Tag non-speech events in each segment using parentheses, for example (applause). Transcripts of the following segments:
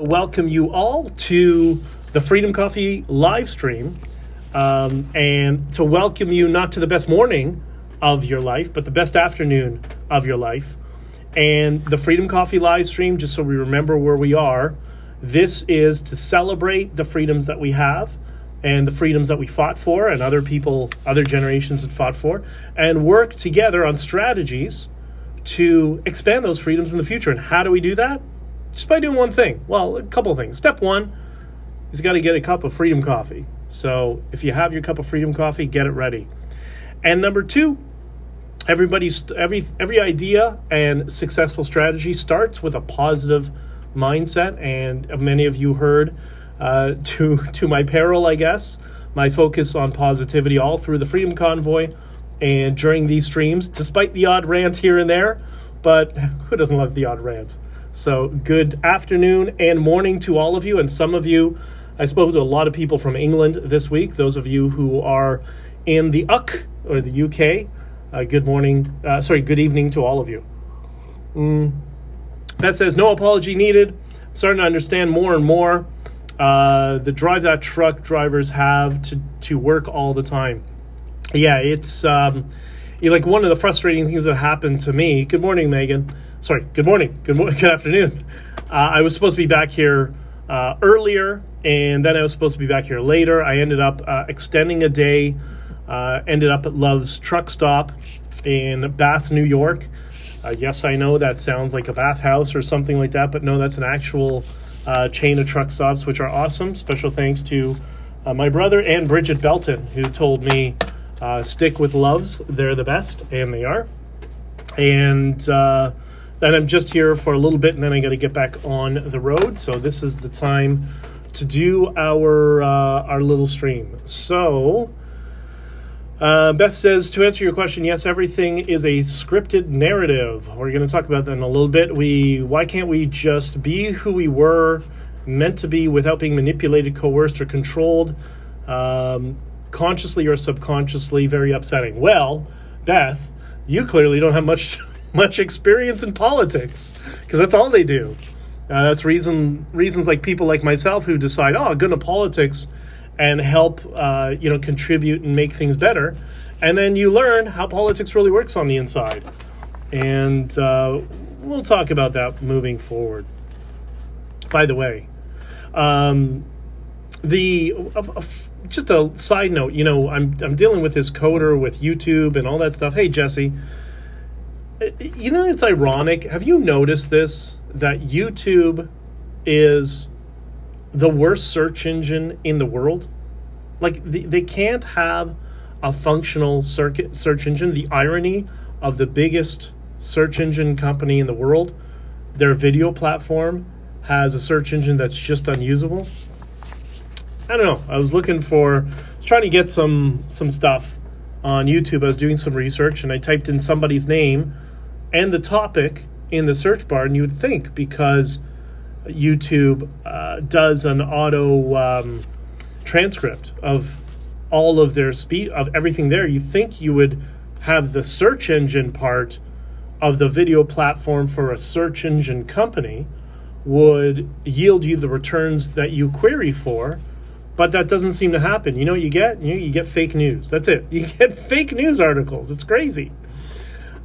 welcome you all to the Freedom Coffee live stream um, and to welcome you not to the best morning of your life, but the best afternoon of your life. And the Freedom Coffee live stream, just so we remember where we are, this is to celebrate the freedoms that we have and the freedoms that we fought for and other people, other generations had fought for, and work together on strategies to expand those freedoms in the future. And how do we do that? Just by doing one thing. Well, a couple of things. Step one is got to get a cup of freedom coffee. So if you have your cup of freedom coffee, get it ready. And number two, everybody's every every idea and successful strategy starts with a positive mindset. And many of you heard uh, (laughs) to to my peril, I guess, my focus on positivity all through the Freedom Convoy and during these streams, despite the odd rant here and there. But (laughs) who doesn't love the odd rant? So, good afternoon and morning to all of you. And some of you, I spoke to a lot of people from England this week. Those of you who are in the UK or the UK, uh, good morning, uh, sorry, good evening to all of you. Mm. That says no apology needed. I'm starting to understand more and more uh, the drive that truck drivers have to, to work all the time. Yeah, it's um, like one of the frustrating things that happened to me. Good morning, Megan sorry, good morning, good morning, (laughs) good afternoon. Uh, I was supposed to be back here uh, earlier, and then I was supposed to be back here later. I ended up uh, extending a day. Uh, ended up at Love's Truck Stop in Bath, New York. Uh, yes, I know that sounds like a bathhouse or something like that, but no, that's an actual uh, chain of truck stops, which are awesome. Special thanks to my brother and Bridget Belton, who told me stick with Love's. They're the best, and they are. And then I'm just here for a little bit, and then I got to get back on the road. So this is the time to do our uh, our little stream. So. Uh, Beth says to answer your question, yes, everything is a scripted narrative. We're going to talk about that in a little bit. We why can't we just be who we were meant to be without being manipulated, coerced, or controlled, um, consciously or subconsciously? Very upsetting. Well, Beth, you clearly don't have much (laughs) much experience in politics because that's all they do. Uh, that's reason reasons like people like myself who decide, oh, I'll go into politics and help, uh, you know, contribute and make things better, and then you learn how politics really works on the inside, and uh, we'll talk about that moving forward. By the way, um, the just a side note, you know, I'm I'm dealing with this coder with YouTube and all that stuff. Hey, Jesse you know, it's ironic. Have you noticed this? That YouTube is the worst search engine in the world. Like, they, they can't have a functional circuit search engine. The irony of the biggest search engine company in the world, their video platform has a search engine that's just unusable. I don't know. I was looking for, I was trying to get some some stuff on YouTube. I was doing some research and I typed in somebody's name and the topic in the search bar, and you would think because YouTube uh, does an auto um, transcript of all of their speed of everything there, you think you would have the search engine part of the video platform for a search engine company would yield you the returns that you query for but that doesn't seem to happen. You know what you get? You, know, you get fake news. That's it. (laughs) You get fake news articles. It's crazy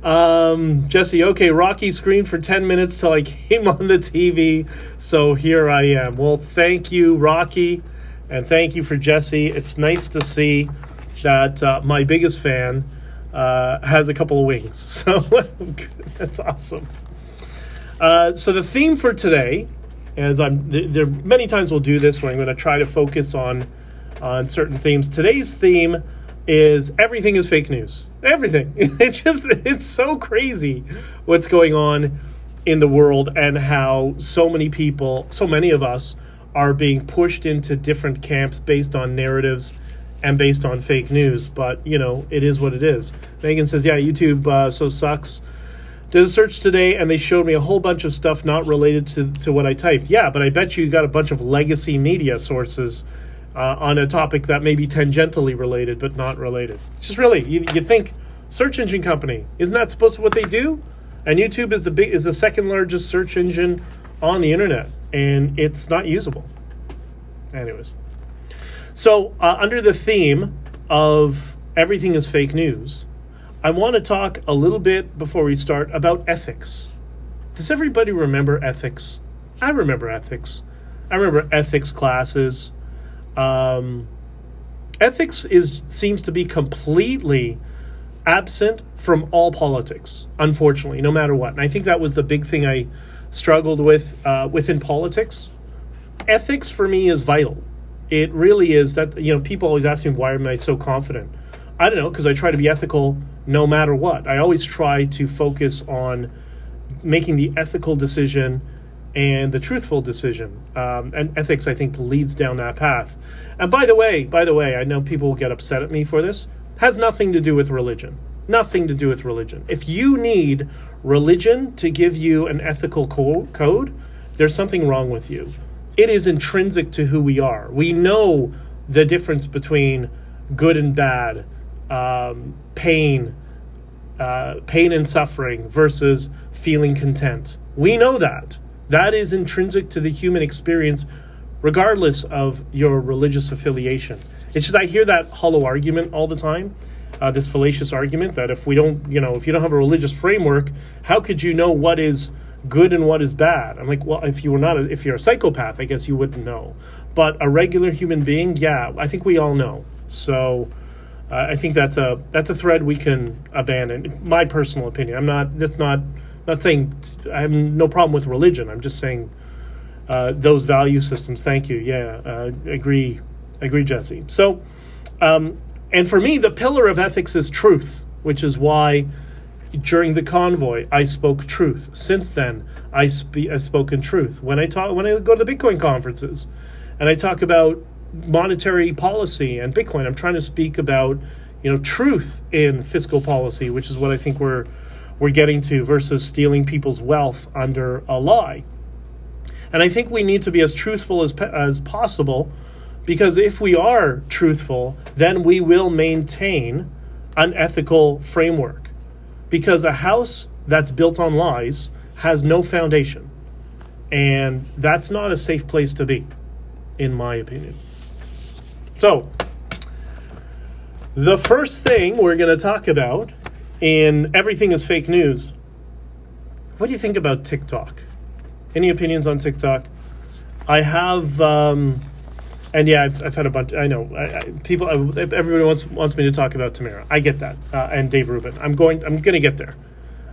um, Jesse, okay, Rocky screened for 10 minutes till I (laughs) came on the TV, so here I am. Well, thank you, Rocky, and thank you for Jesse. It's nice to see that uh, my biggest fan uh, has a couple of wings, (laughs) so that's awesome. Uh, so the theme for today, as I'm there, many times we'll do this where I'm going to try to focus on on certain themes. Today's theme is everything is fake news. Everything. (laughs) It's just it's so crazy what's going on in the world and how so many people, so many of us are being pushed into different camps based on narratives and based on fake news. But, you know, it is what it is. Megan says, yeah, YouTube uh, so sucks. Did a search today and they showed me a whole bunch of stuff not related to, to what I typed. Yeah, but I bet you got a bunch of legacy media sources uh, on a topic that may be tangentially related but not related. It's Just really, you, you think search engine company isn't that supposed to what they do? And YouTube is the big is the second largest search engine on the internet, and it's not usable. Anyways, so uh, under the theme of everything is fake news, I want to talk a little bit before we start about ethics. Does everybody remember ethics? I remember ethics. I remember ethics classes. Um, ethics is seems to be completely absent from all politics, unfortunately, no matter what. And I think that was the big thing I struggled with uh, within politics. Ethics for me is vital. It really is that, you know, people always ask me, why am I so confident? I don't know, because I try to be ethical no matter what. I always try to focus on making the ethical decision and the truthful decision. Um, and ethics, I think, leads down that path. And by the way, by the way, I know people will get upset at me for this. Has nothing to do with religion. Nothing to do with religion. If you need religion to give you an ethical co- code, there's something wrong with you. It is intrinsic to who we are. We know the difference between good and bad, um, pain, uh, pain and suffering versus feeling content. We know that. That is intrinsic to the human experience, regardless of your religious affiliation. It's just I hear that hollow argument all the time, uh, this fallacious argument that if we don't, you know, if you don't have a religious framework, how could you know what is good and what is bad? I'm like, well, if you were not, a, if you're a psychopath, I guess you wouldn't know. But a regular human being, yeah, I think we all know. So. Uh, I think that's a that's a thread we can abandon. My personal opinion. I'm not. That's not not saying I have no problem with religion. I'm just saying uh, those value systems. Thank you. Yeah, uh, agree, agree, Jesse. So, um, and for me, the pillar of ethics is truth, which is why during the convoy I spoke truth. Since then, I spe- I've spoken truth. When I talk, when I go to the Bitcoin conferences, and I talk about monetary policy and Bitcoin, I'm trying to speak about you know truth in fiscal policy, which is what I think we're we're getting to versus stealing people's wealth under a lie. And I think we need to be as truthful as, as possible because if we are truthful, then we will maintain an ethical framework. Because a house that's built on lies has no foundation. And that's not a safe place to be, in my opinion. So, the first thing we're going to talk about in Everything is Fake News. What do you think about TikTok? Any opinions on TikTok? I have, um, and yeah, I've, I've, had a bunch. I know I, I, people. everybody wants wants me to talk about Tamara. I get that, uh, and Dave Rubin. I'm going. I'm going to get there,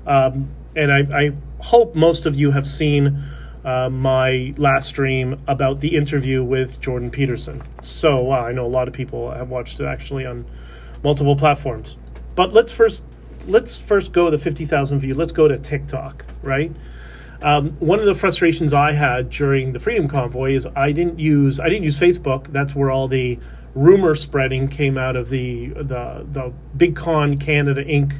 um, and I, I, hope most of you have seen uh, my last stream about the interview with Jordan Peterson. So uh, I know a lot of people have watched it actually on multiple platforms. But let's first let's first go to 50,000 view. Let's go to TikTok, right? Um, one of the frustrations I had during the Freedom Convoy is I didn't use I didn't use Facebook. That's where all the rumor spreading came out of the the the Big Con Canada Inc.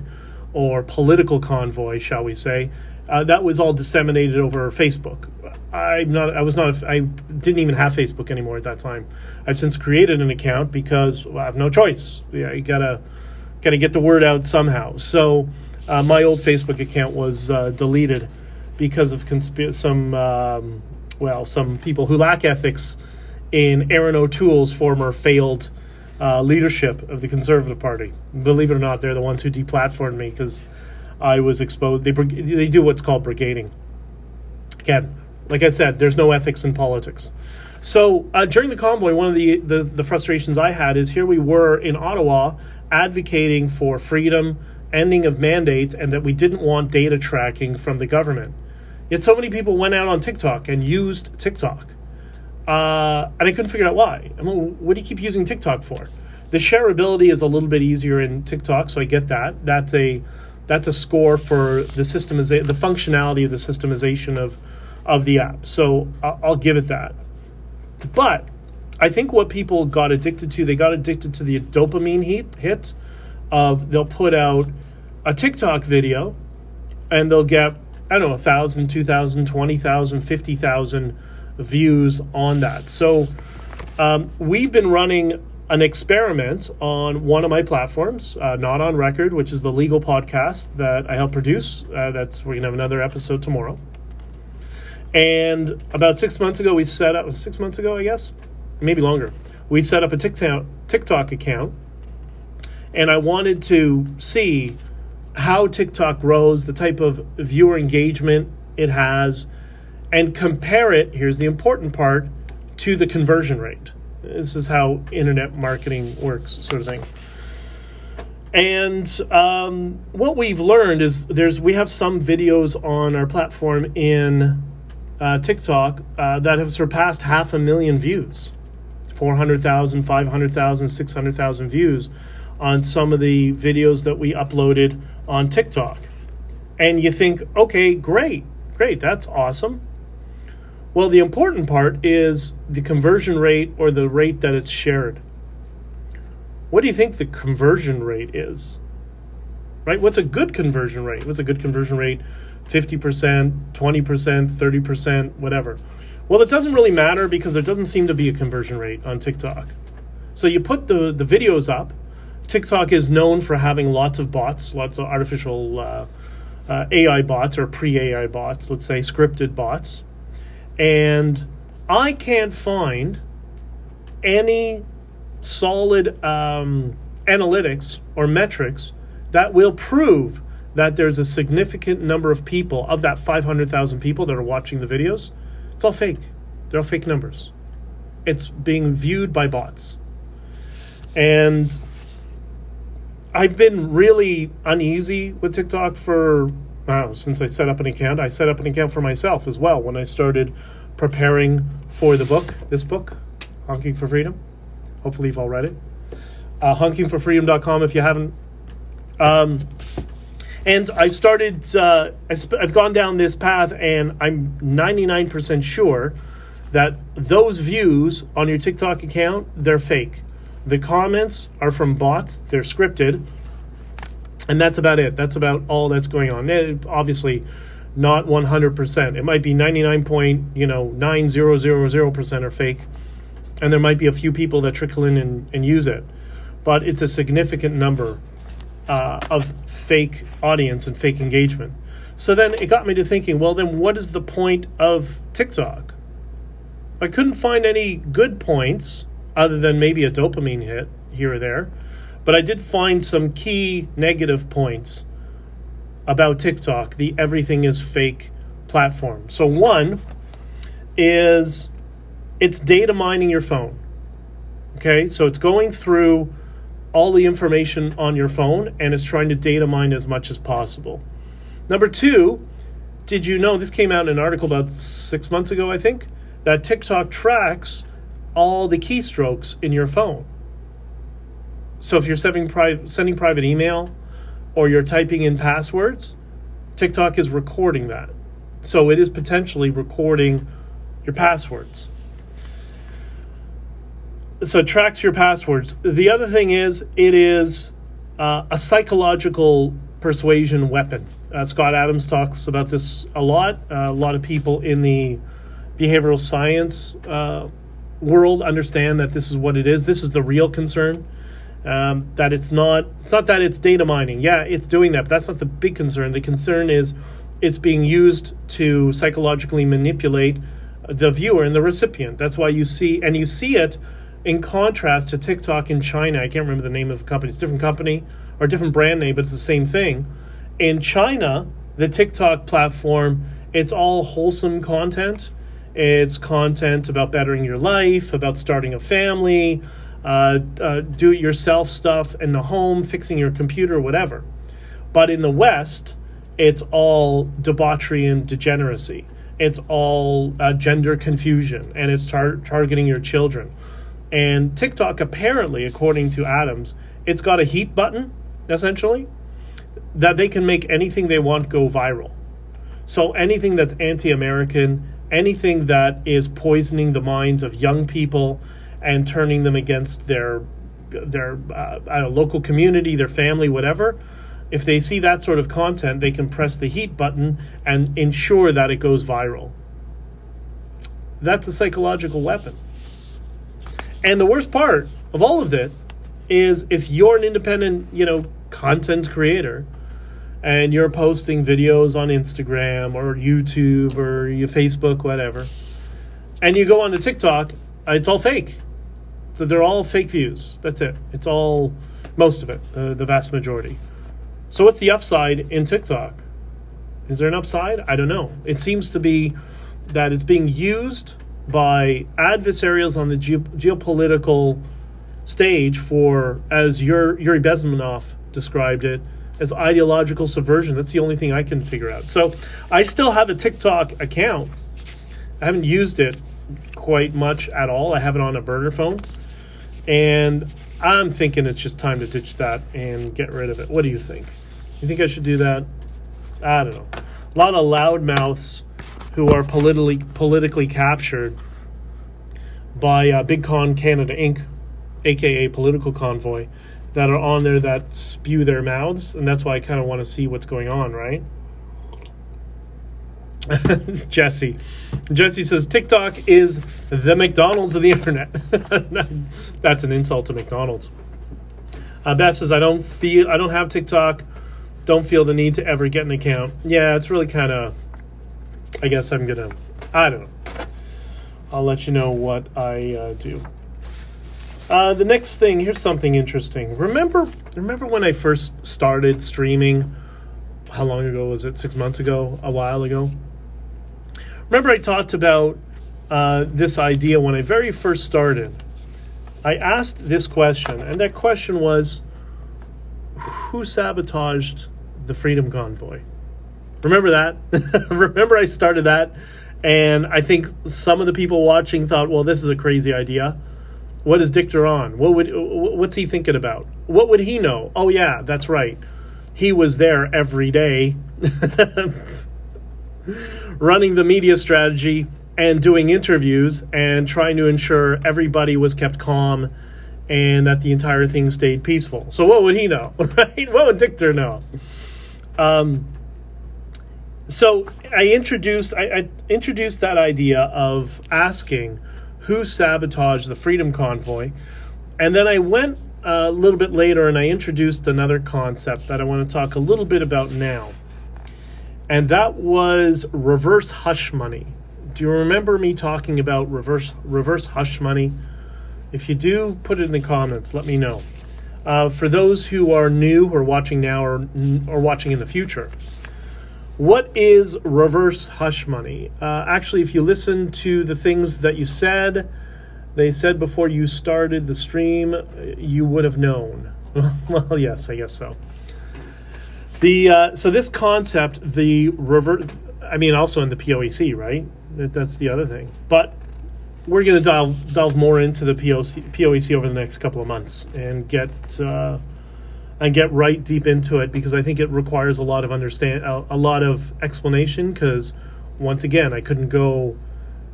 or political convoy, shall we say? Uh, that was all disseminated over Facebook. I'm not. I was not. I didn't even have Facebook anymore at that time. I've since created an account because well, I have no choice. Yeah, you gotta kind of get the word out somehow. So uh, my old Facebook account was uh, deleted because of consp- some um, well some people who lack ethics in Erin O'Toole's former failed uh, leadership of the Conservative Party. Believe it or not, they're the ones who deplatformed me because I was exposed. They they do what's called brigading. Again, like I said, there's no ethics in politics. So uh, during the convoy, one of the, the, the frustrations I had is here we were in Ottawa advocating for freedom, ending of mandates, and that we didn't want data tracking from the government. Yet so many people went out on TikTok and used TikTok. Uh, and I couldn't figure out why. I mean, what do you keep using TikTok for? The shareability is a little bit easier in TikTok, so I get that. That's a that's a score for the systemization, the functionality of the systemization of of the app. So I'll, I'll give it that. But I think what people got addicted to, they got addicted to the dopamine heat hit of they'll put out a TikTok video and they'll get, I don't know, 1,000, 2,000, 20,000, 50,000 views on that. So um, we've been running an experiment on one of my platforms, uh, Not on Record, which is the legal podcast that I help produce. Uh, that's we're gonna have another episode tomorrow And about six months ago, we set up six months ago, I guess, maybe longer. We set up a TikTok account, and I wanted to see how TikTok grows, the type of viewer engagement it has, and compare it. Here's the important part to the conversion rate. This is how internet marketing works, sort of thing. And um, what we've learned is there's we have some videos on our platform in uh, TikTok uh, that have surpassed half a million views 400,000, 500,000, 600,000 views on some of the videos that we uploaded on TikTok. And you think, okay, great, great, that's awesome. Well, the important part is the conversion rate or the rate that it's shared. What do you think the conversion rate is? Right? What's a good conversion rate? What's a good conversion rate? 50%, 20%, 30%, whatever. Well, it doesn't really matter because there doesn't seem to be a conversion rate on TikTok. So you put the, the videos up. TikTok is known for having lots of bots, lots of artificial uh, uh, AI bots or pre AI bots, let's say scripted bots. And I can't find any solid um, analytics or metrics that will prove that there's a significant number of people of that 500,000 people that are watching the videos. It's all fake. They're all fake numbers. It's being viewed by bots. And I've been really uneasy with TikTok for wow, since I set up an account. I set up an account for myself as well when I started preparing for the book, this book, Honking for Freedom. Hopefully, you've all read it. Uh, honkingforfreedom.com if you haven't. Um, and I started, uh, I've gone down this path, and I'm 99% sure that those views on your TikTok account, they're fake. The comments are from bots, they're scripted, and that's about it. That's about all that's going on. It, obviously, not 100%. It might be 99 point, you know, 9000% are fake and there might be a few people that trickle in and, and use it, but it's a significant number uh, of fake audience and fake engagement. So then it got me to thinking, well, then what is the point of TikTok? I couldn't find any good points other than maybe a dopamine hit here or there, but I did find some key negative points about TikTok, the everything is fake platform. So, one is it's data mining your phone. Okay, so it's going through all the information on your phone and it's trying to data mine as much as possible. Number two, did you know this came out in an article about six months ago, I think, that TikTok tracks all the keystrokes in your phone. So if you're sending, pri- sending private email or you're typing in passwords, TikTok is recording that. So it is potentially recording your passwords so it tracks your passwords. The other thing is, it is uh, a psychological persuasion weapon. Uh, Scott Adams talks about this a lot. Uh, a lot of people in the behavioral science uh, world understand that this is what it is. This is the real concern. Um, that it's not. It's not that it's data mining. Yeah, it's doing that, but that's not the big concern. The concern is it's being used to psychologically manipulate the viewer and the recipient. That's why you see, and you see it in contrast to TikTok in China, I can't remember the name of the company. It's a different company or different brand name, but it's the same thing. In China, the TikTok platform, it's all wholesome content. It's content about bettering your life, about starting a family, uh, uh, do it yourself stuff in the home, fixing your computer, whatever. But in the West, it's all debauchery and degeneracy. It's all uh, gender confusion, and it's tar- targeting your children and TikTok, apparently, according to Adams, it's got a heat button, essentially, that they can make anything they want go viral. So anything that's anti American, anything that is poisoning the minds of young people and turning them against their their uh, local community, their family, whatever. If they see that sort of content, they can press the heat button and ensure that it goes viral. That's a psychological weapon. And the worst part of all of it is if you're an independent, you know, content creator and you're posting videos on Instagram or YouTube or your Facebook, whatever, and you go on to TikTok, it's all fake. So they're all fake views. That's it. It's all, most of it, uh, the vast majority. So what's the upside in TikTok? Is there an upside? I don't know. It seems to be that it's being used by adversarials on the ge- geopolitical stage for, as Yuri Bezmenov described it, as ideological subversion. That's the only thing I can figure out. So I still have a TikTok account. I haven't used it quite much at all. I have it on a burner phone. And I'm thinking it's just time to ditch that and get rid of it. What do you think? You think I should do that? I don't know. A lot of loudmouths who are politically politically captured by uh, Big Con Canada Inc., aka Political Convoy, that are on there that spew their mouths, and that's why I kind of want to see what's going on, right? (laughs) Jesse. Jesse says TikTok is the McDonald's of the internet. (laughs) That's an insult to McDonald's. Uh, Beth says I don't feel I don't have TikTok. Don't feel the need to ever get an account. Yeah, it's really kind of. I guess I'm gonna. I don't know. I'll let you know what I uh, do. Uh, the next thing here's something interesting. Remember, remember when I first started streaming? How long ago was it? Six months ago? A while ago? Remember, I talked about uh, this idea when I very first started. I asked this question, and that question was Who sabotaged the Freedom Convoy? Remember that? (laughs) Remember, I started that, and I think some of the people watching thought, well, this is a crazy idea. What is Dick Duran? What would what's he thinking about? What would he know? Oh yeah, that's right. He was there every day. (laughs) running the media strategy and doing interviews and trying to ensure everybody was kept calm and that the entire thing stayed peaceful. So what would he know, (laughs) right? What would Dichter know? Um, so I introduced I, I introduced that idea of asking who sabotaged the Freedom Convoy, and then I went a little bit later and I introduced another concept that I want to talk a little bit about now and that was reverse hush money. Do you remember me talking about reverse reverse hush money? If you do, put it in the comments. Let me know. Uh, for those who are new or watching now or or watching in the future, what is reverse hush money? Uh, actually, if you listen to the things that you said, they said before you started the stream, you would have known. (laughs) well, yes, I guess so. The uh, so this concept, the reverse. I mean, also in the POEC, right? That's the other thing. But we're going to delve delve more into the POC, POEC over the next couple of months and get uh, and get right deep into it because I think it requires a lot of understand a, a lot of explanation. Because once again, I couldn't go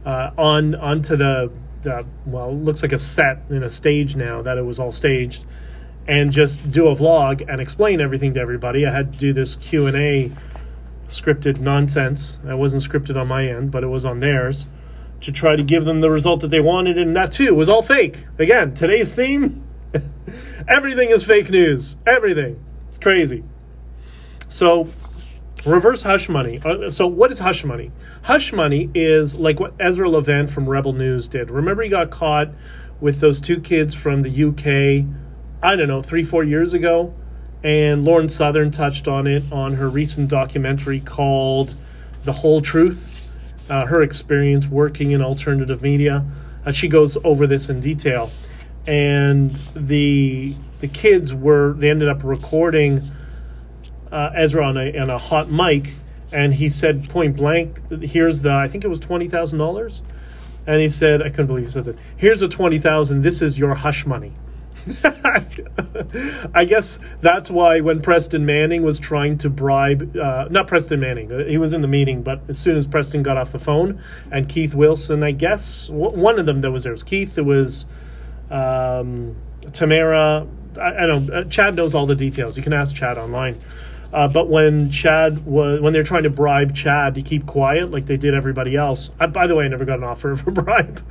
uh, on onto the the well, looks like a set in a stage now that it was all staged and just do a vlog and explain everything to everybody. I had to do this Q and A scripted nonsense. It wasn't scripted on my end, but it was on theirs to try to give them the result that they wanted, and that too was all fake. Again, today's theme: (laughs) everything is fake news. Everything. It's crazy. So reverse hush money. Uh, so, what is hush money? Hush money is like what Ezra Levant from Rebel News did. Remember, he got caught with those two kids from the UK I don't know, three, four years ago. And Lauren Southern touched on it on her recent documentary called The Whole Truth, uh, her experience working in alternative media. Uh, she goes over this in detail. And the the kids were, they ended up recording uh, Ezra on a, on a hot mic. And he said point blank, here's the, I think it was $20,000. And he said, I couldn't believe he said that. Here's a 20000 This is your hush money. (laughs) I guess that's why when Preston Manning was trying to bribe, uh, not Preston Manning, uh, he was in the meeting, but as soon as Preston got off the phone, and Keith Wilson, I guess, one of them that was there was Keith, it was um, Tamara, I, I don't know, uh, Chad knows all the details. You can ask Chad online. Uh, but when Chad was when they're trying to bribe Chad to keep quiet like they did everybody else, I, by the way, I never got an offer of a (laughs) bribe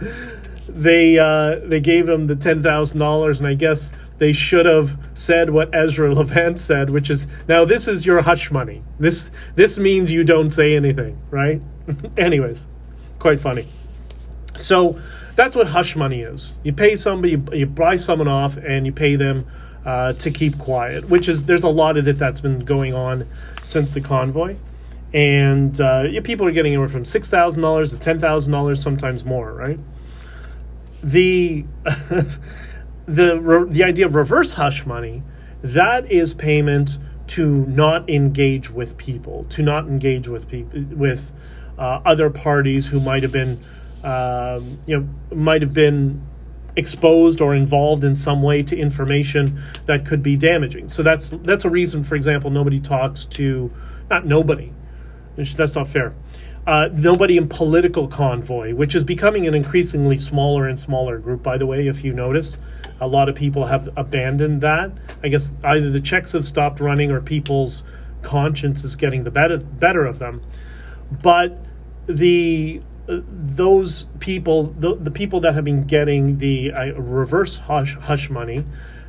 they uh, they gave him the ten thousand dollars, and I guess they should have said what Ezra (laughs) Levant said, which is now this is your hush money. This this means you don't say anything, right? (laughs) Anyways, quite funny. So that's what hush money is. You pay somebody, you, buy someone off, and you pay them uh, to keep quiet. Which is there's a lot of it that's been going on since the convoy, and uh, people are getting anywhere from six thousand dollars to ten thousand dollars, sometimes more, right? The (laughs) the the idea of reverse hush money that is payment to not engage with people, to not engage with people with uh, other parties who might have been um, you know, might have been exposed or involved in some way to information that could be damaging. So that's that's a reason, for example, nobody talks to not nobody. That's not fair. Uh, nobody in political convoy, which is becoming an increasingly smaller and smaller group, by the way, if you notice. A lot of people have abandoned that. I guess either the checks have stopped running or people's conscience is getting the better, better of them. But the those people, the, the people that have been getting the uh, reverse hush, hush money,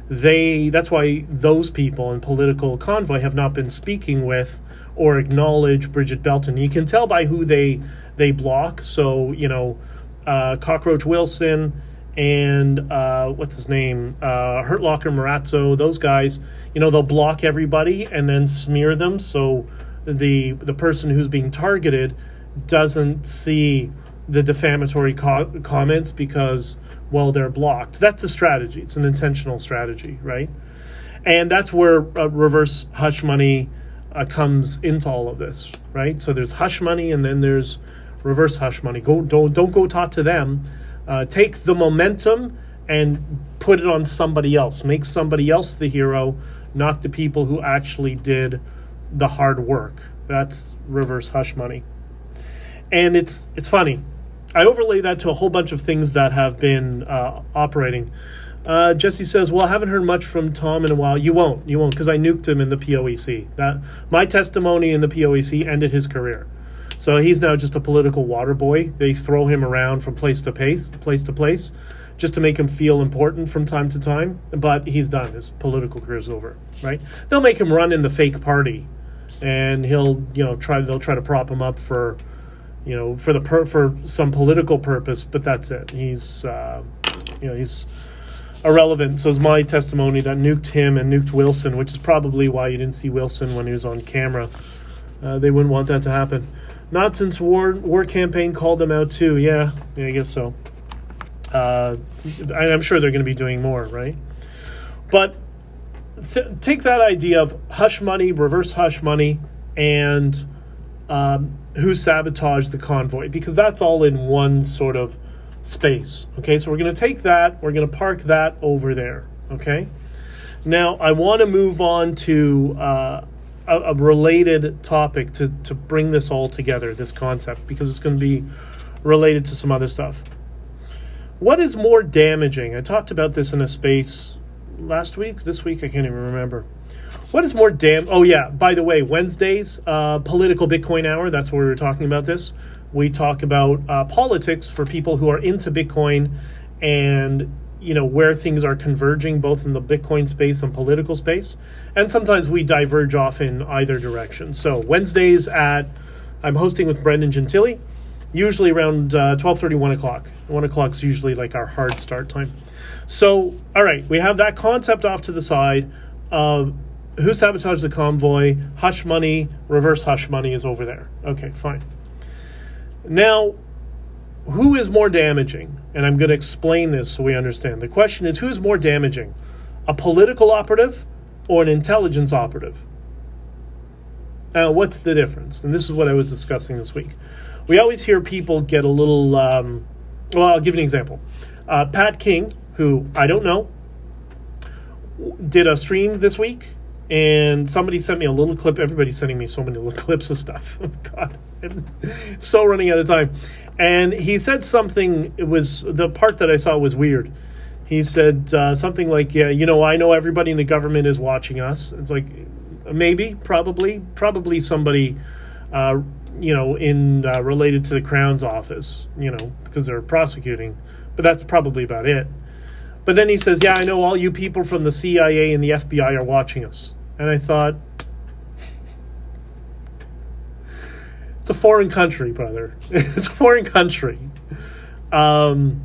they that's why those people in political convoy have not been speaking with or acknowledge Bridget Belton. You can tell by who they they block. So you know, uh, Cockroach Wilson and uh, what's his name, uh, Hurt Locker Marazzo. Those guys, you know, they'll block everybody and then smear them. So the the person who's being targeted doesn't see the defamatory co- comments because well they're blocked. That's a strategy. It's an intentional strategy right? And that's where uh, reverse hush money uh, comes into all of this right? So there's hush money and then there's reverse hush money. Go don't don't go talk to them. Uh, take the momentum and put it on somebody else. Make somebody else the hero not the people who actually did the hard work. That's reverse hush money and it's it's funny. I overlay that to a whole bunch of things that have been uh, operating. Uh, Jesse says, "Well, I haven't heard much from Tom in a while. You won't, you won't, because I nuked him in the POEC. That my testimony in the POEC ended his career. So he's now just a political water boy. They throw him around from place to place, place to place, just to make him feel important from time to time. But he's done. His political career's over. Right? They'll make him run in the fake party, and he'll, you know, try. They'll try to prop him up for." You know, for the per- for some political purpose, but that's it. He's, uh, you know, he's irrelevant. So it's my testimony that nuked him and nuked Wilson, which is probably why you didn't see Wilson when he was on camera. Uh, they wouldn't want that to happen. Not since war war campaign called them out too. Yeah, yeah, I guess so. Uh, I'm sure they're going to be doing more, right? But th- take that idea of hush money, reverse hush money, and um, who sabotaged the convoy because that's all in one sort of space. Okay, so we're going to take that, we're going to park that over there. Okay, now I want to move on to uh, a, a, related topic to, to bring this all together, this concept, because it's going to be related to some other stuff. What is more damaging? I talked about this in a space last week, this week, I can't even remember. What is more damn? Oh yeah. By the way, Wednesdays, uh, political Bitcoin hour. That's where we were talking about this. We talk about uh, politics for people who are into Bitcoin, and you know where things are converging, both in the Bitcoin space and political space. And sometimes we diverge off in either direction. So Wednesdays at I'm hosting with Brendan Gentili, usually around uh, 12:30, 1 o'clock. 1 o'clock is usually like our hard start time. So all right, we have that concept off to the side. Uh, who sabotaged the convoy? Hush money, reverse hush money is over there. Okay, fine. Now, who is more damaging? And I'm going to explain this so we understand. The question is who's more damaging? A political operative or an intelligence operative? Now, what's the difference? And this is what I was discussing this week. We always hear people get a little. Um, well, I'll give you an example. Uh, Pat King, who I don't know, did a stream this week and somebody sent me a little clip. Everybody's sending me so many little (laughs) clips of stuff. God, I'm (laughs) so running out of time. And he said something. It was the part that I saw was weird. He said uh, something like, "Yeah, you know, I know everybody in the government is watching us." It's like maybe, probably, probably somebody, uh, you know, in uh, related to the Crown's office, you know, because they're prosecuting but that's probably about it. But then he says, Yeah, I know all you people from the CIA and the FBI are watching us. And I thought, It's a foreign country, brother. (laughs) it's a foreign country. Um,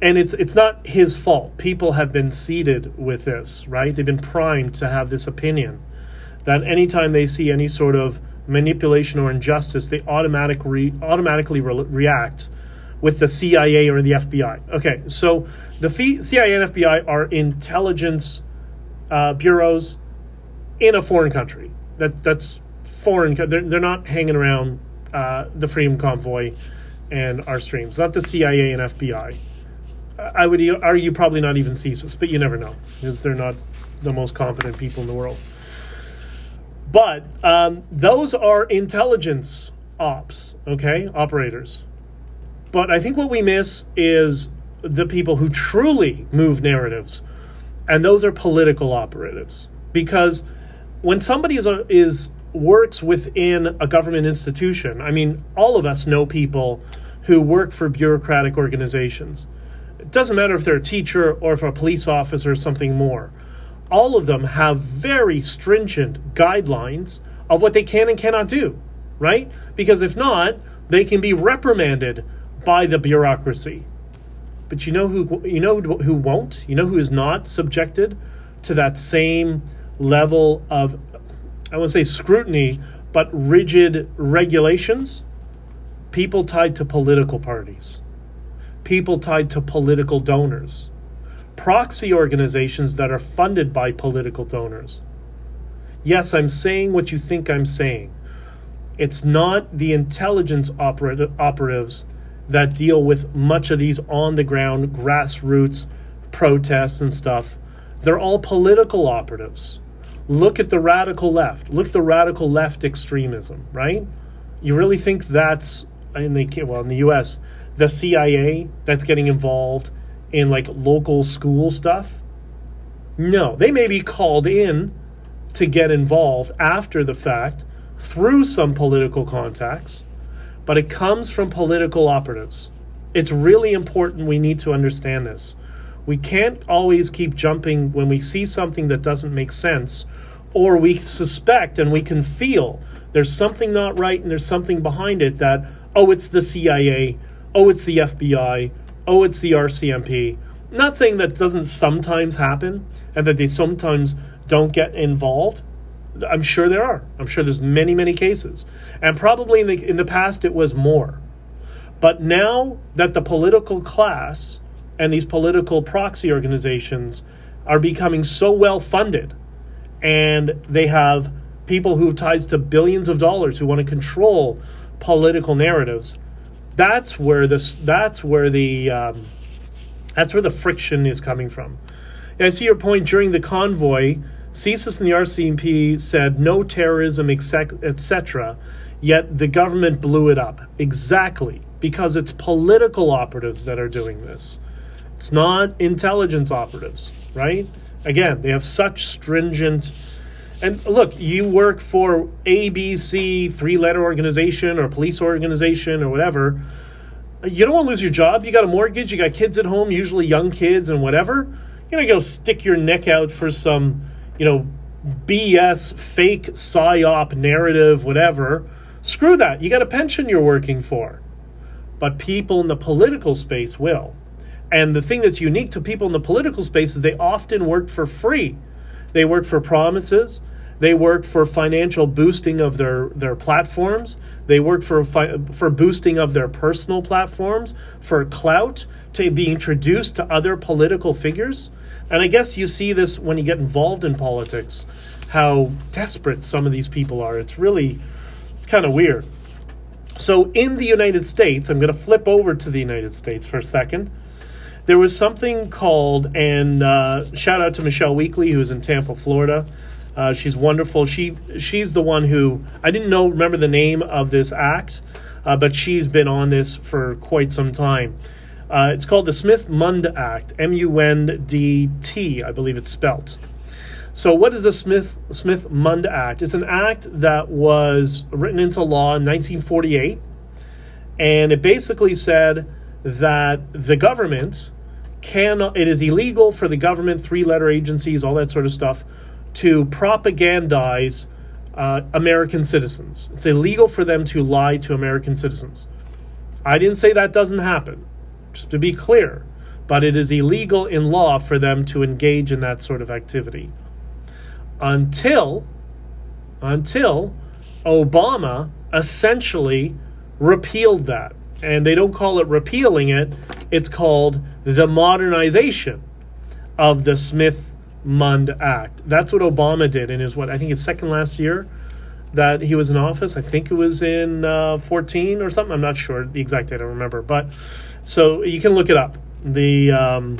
and it's it's not his fault. People have been seeded with this, right? They've been primed to have this opinion that anytime they see any sort of manipulation or injustice, they automatic re- automatically re- react with the CIA or the FBI. Okay, so the CIA and FBI are intelligence uh, bureaus in a foreign country. That that's foreign. They're, they're not hanging around uh, the Freedom Convoy and our streams. Not the CIA and FBI. I would argue probably not even CSIS, but you never know because they're not the most competent people in the world. But um, those are intelligence ops, okay, operators. But I think what we miss is the people who truly move narratives, and those are political operatives. Because when somebody is, a, is works within a government institution, I mean, all of us know people who work for bureaucratic organizations. It doesn't matter if they're a teacher or if a police officer or something more. All of them have very stringent guidelines of what they can and cannot do, right? Because if not, they can be reprimanded by the bureaucracy. But you know who you know who won't? You know who is not subjected to that same level of I won't say scrutiny, but rigid regulations? People tied to political parties people tied to political donors, proxy organizations that are funded by political donors. Yes, I'm saying what you think I'm saying. It's not the intelligence operatives that deal with much of these on the ground grassroots protests and stuff. They're all political operatives. Look at the radical left. Look at the radical left extremism, right? You really think that's in the well in the U.S the CIA that's getting involved in like local school stuff. No, they may be called in to get involved after the fact through some political contacts, but it comes from political operatives. It's really important we need to understand this. We can't always keep jumping when we see something that doesn't make sense or we suspect and we can feel there's something not right and there's something behind it that, oh, it's the CIA, oh, it's the FBI, oh, it's the RCMP. I'm not saying that doesn't sometimes happen and that they sometimes don't get involved. I'm sure there are. I'm sure there's many, many cases. And probably in the, in the past it was more. But now that the political class and these political proxy organizations are becoming so well funded and they have people who have ties to billions of dollars who want to control political narratives, that's where this that's where the um, that's where the friction is coming from. I see your point during the convoy. CSIS and the RCMP said no terrorism, etc. Yet the government blew it up exactly because it's political operatives that are doing this. It's not intelligence operatives, right? Again, they have such stringent and look, you work for ABC, three letter organization or police organization or whatever. You don't want to lose your job. You got a mortgage, you got kids at home, usually young kids and whatever. You're to go stick your neck out for some, you know, BS, fake psyop narrative, whatever. Screw that. You got a pension you're working for. But people in the political space will. And the thing that's unique to people in the political space is they often work for free. They work for promises. They work for financial boosting of their, their platforms. They work for fi- for boosting of their personal platforms, for clout, to be introduced to other political figures. And I guess you see this when you get involved in politics, how desperate some of these people are. It's really, it's kind of weird. So in the United States, I'm going to flip over to the United States for a second. There was something called, and uh, shout out to Michelle Weekly, who's in Tampa, Florida. Uh, she's wonderful. She she's the one who I didn't know remember the name of this act, uh, but she's been on this for quite some time. Uh, it's called the Smith Mundt Act, M U N D T, I believe it's spelt. So, what is the Smith Smith Mundt Act? It's an act that was written into law in 1948, and it basically said that the government can it is illegal for the government, three letter agencies, all that sort of stuff, to propagandize uh, American citizens. It's illegal for them to lie to American citizens. I didn't say that doesn't happen, just to be clear, but it is illegal in law for them to engage in that sort of activity. Until, until Obama essentially repealed that. And they don't call it repealing it, it's called the modernization of the Smith Mundt Act. That's what Obama did in his, what, I think it's second last year that he was in office. I think it was in uh, 14 or something. I'm not sure the exact date, I don't remember. But so you can look it up. The um,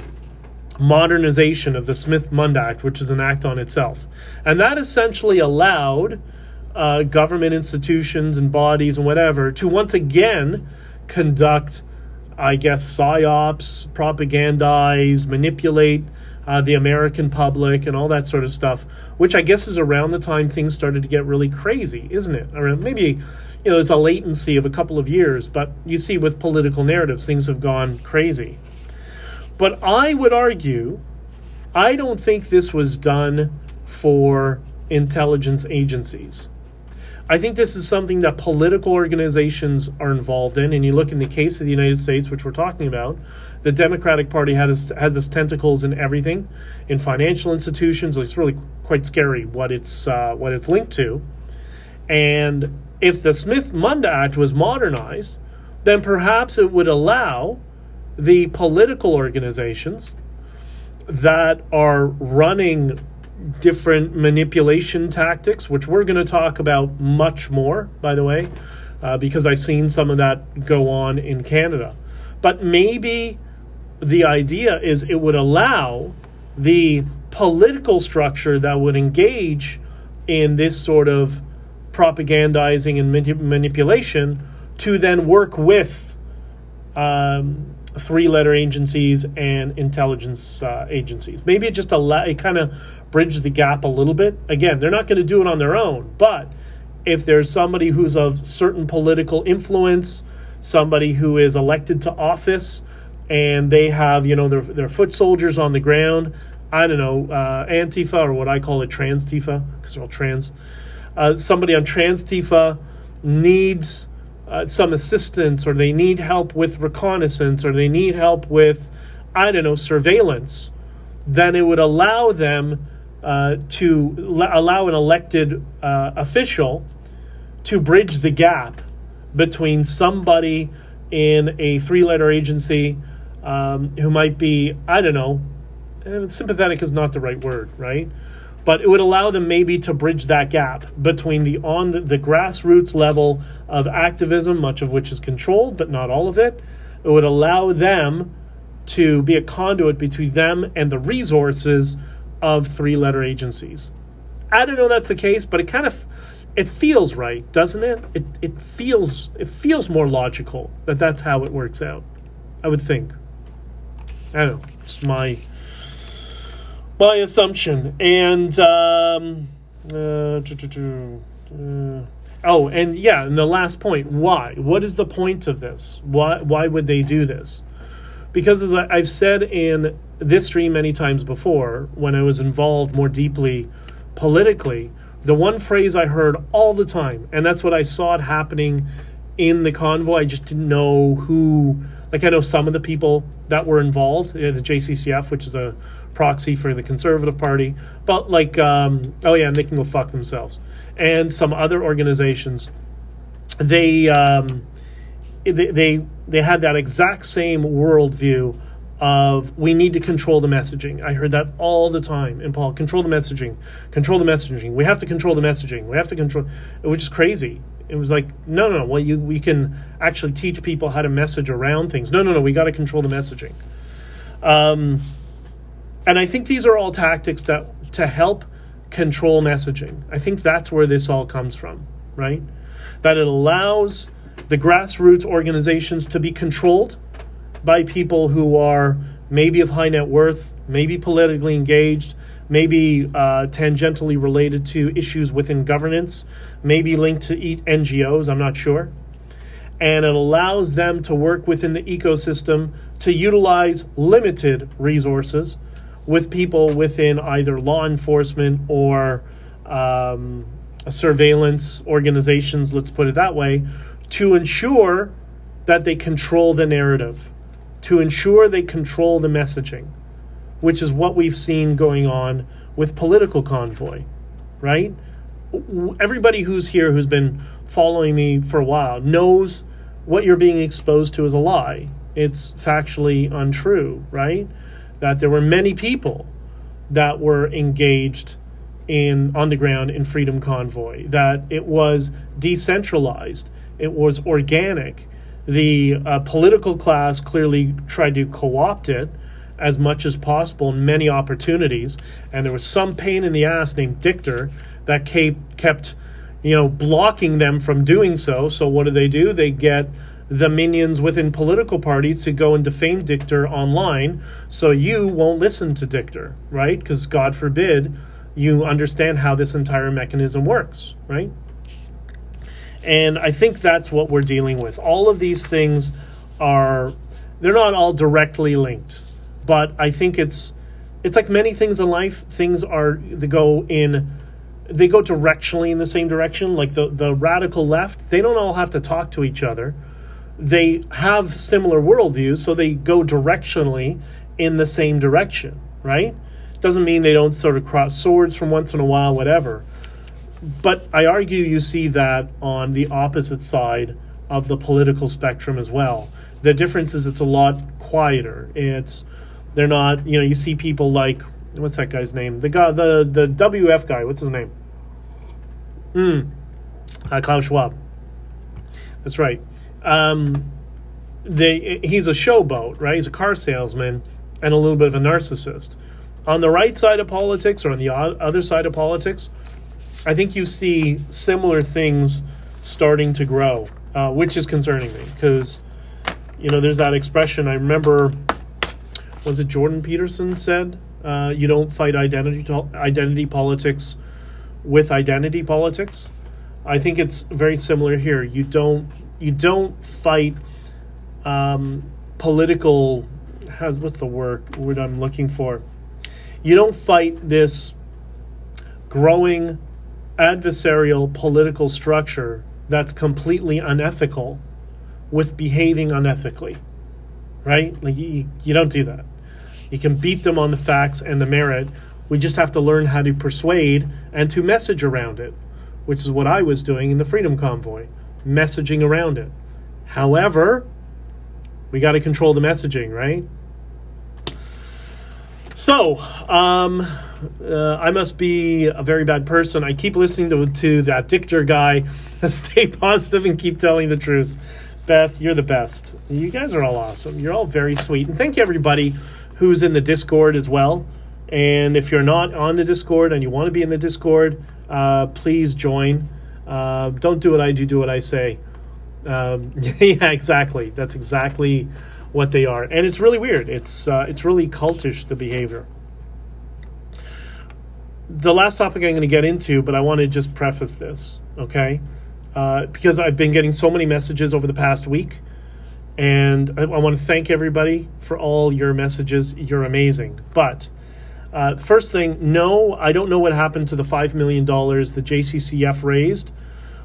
modernization of the Smith Mundt Act, which is an act on itself. And that essentially allowed uh, government institutions and bodies and whatever to once again conduct, I guess, psyops, propagandize, manipulate uh, the American public and all that sort of stuff, which I guess is around the time things started to get really crazy, isn't it? Or maybe, you know, there's a latency of a couple of years, but you see with political narratives, things have gone crazy. But I would argue, I don't think this was done for intelligence agencies. I think this is something that political organizations are involved in. And you look in the case of the United States, which we're talking about, the Democratic Party has has its tentacles in everything, in financial institutions. It's really quite scary what it's uh, what it's linked to. And if the Smith Mundt Act was modernized, then perhaps it would allow the political organizations that are running different manipulation tactics, which we're going to talk about much more, by the way, uh, because I've seen some of that go on in Canada. But maybe the idea is it would allow the political structure that would engage in this sort of propagandizing and manipulation to then work with um, three letter agencies and intelligence uh, agencies. Maybe it just allow it kind of bridge the gap a little bit. Again, they're not going to do it on their own, but if there's somebody who's of certain political influence, somebody who is elected to office, and they have you know their their foot soldiers on the ground. I don't know uh, Antifa or what I call it Trans Tifa because they're all trans. Uh, somebody on Trans Tifa needs uh, some assistance, or they need help with reconnaissance, or they need help with I don't know surveillance. Then it would allow them uh, to allow an elected uh, official to bridge the gap between somebody in a three letter agency um, who might be, I don't know, eh, sympathetic is not the right word, right? But it would allow them maybe to bridge that gap between the on the, the grassroots level of activism, much of which is controlled, but not all of it. It would allow them to be a conduit between them and the resources of three letter agencies. I don't know that's the case, but it kind of it feels right, doesn't it? It it feels it feels more logical that that's how it works out. I would think. I don't know. It's my my assumption. And um, uh, uh, oh, and yeah, and the last point. Why? What is the point of this? Why why would they do this? Because as I've said in this stream many times before, when I was involved more deeply politically, the one phrase I heard all the time, and that's what I saw it happening in the convoy. I just didn't know who. Like I know some of the people that were involved, in the JCCF, which is a proxy for the Conservative Party, but like, um, oh yeah, and they can go fuck themselves, and some other organizations. They um, they they they had that exact same worldview of we need to control the messaging. I heard that all the time in Paul. Control the messaging. Control the messaging. We have to control the messaging. We have to control, it, which is crazy. It was like, no, no, no. Well, you, we can actually teach people how to message around things. No, no, no. We got to control the messaging. Um, and I think these are all tactics that to help control messaging. I think that's where this all comes from, right? That it allows the grassroots organizations to be controlled by people who are maybe of high net worth, maybe politically engaged, maybe uh, tangentially related to issues within governance, maybe linked to NGOs, I'm not sure. and it allows them to work within the ecosystem to utilize limited resources with people within either law enforcement or um, surveillance organizations, let's put it that way, to ensure that they control the narrative, to ensure they control the messaging, which is what we've seen going on with political convoy, right? Everybody who's here who's been following me for a while knows what you're being exposed to is a lie. It's factually untrue, right? That there were many people that were engaged in on the ground in Freedom Convoy, that it was decentralized, it was organic. The uh, political class clearly tried to co opt it as much as possible in many opportunities, and there was some pain in the ass named Dichter that kept, you know, blocking them from doing so. So what do they do? They get the minions within political parties to go and defame Dichter online, so you won't listen to Dichter, right? Because God forbid you understand how this entire mechanism works, right? And I think that's what we're dealing with. All of these things are they're not all directly linked, but I think it's it's like many things in life, things are they go in they go directionally in the same direction. Like the, the radical left, they don't all have to talk to each other. They have similar worldviews, so they go directionally in the same direction, right? Doesn't mean they don't sort of cross swords from once in a while, whatever. But I argue you see that on the opposite side of the political spectrum as well. The difference is it's a lot quieter. It's they're not, you know, you see people like what's that guy's name? The guy, the the WF guy. What's his name? Hmm. Uh, Klaus Schwab. That's right. Um, they he's a showboat, right? He's a car salesman and a little bit of a narcissist on the right side of politics or on the other side of politics, I think you see similar things starting to grow, uh, which is concerning me because, you know, there's that expression. I remember, was it Jordan Peterson said, uh, "You don't fight identity identity politics with identity politics." I think it's very similar here. You don't you don't fight um, political. Has what's the word word I'm looking for? You don't fight this growing adversarial political structure that's completely unethical with behaving unethically, right? Like you, you don't do that. You can beat them on the facts and the merit. We just have to learn how to persuade and to message around it, which is what I was doing in the Freedom Convoy, messaging around it. However, we got to control the messaging, right? So, um, uh, I must be a very bad person. I keep listening to, to that Dichter guy. (laughs) Stay positive and keep telling the truth. Beth, you're the best. You guys are all awesome. You're all very sweet. And thank you, everybody who's in the Discord as well. And if you're not on the Discord and you want to be in the Discord, uh, please join. Uh, don't do what I do, do what I say. Um, (laughs) yeah, exactly. That's exactly what they are, and it's really weird. It's uh, it's really cultish the behavior. The last topic I'm going to get into, but I want to just preface this, okay? Uh, because I've been getting so many messages over the past week, and I, I want to thank everybody for all your messages. You're amazing, but. Uh, first thing, no, I don't know what happened to the $5 million the JCCF raised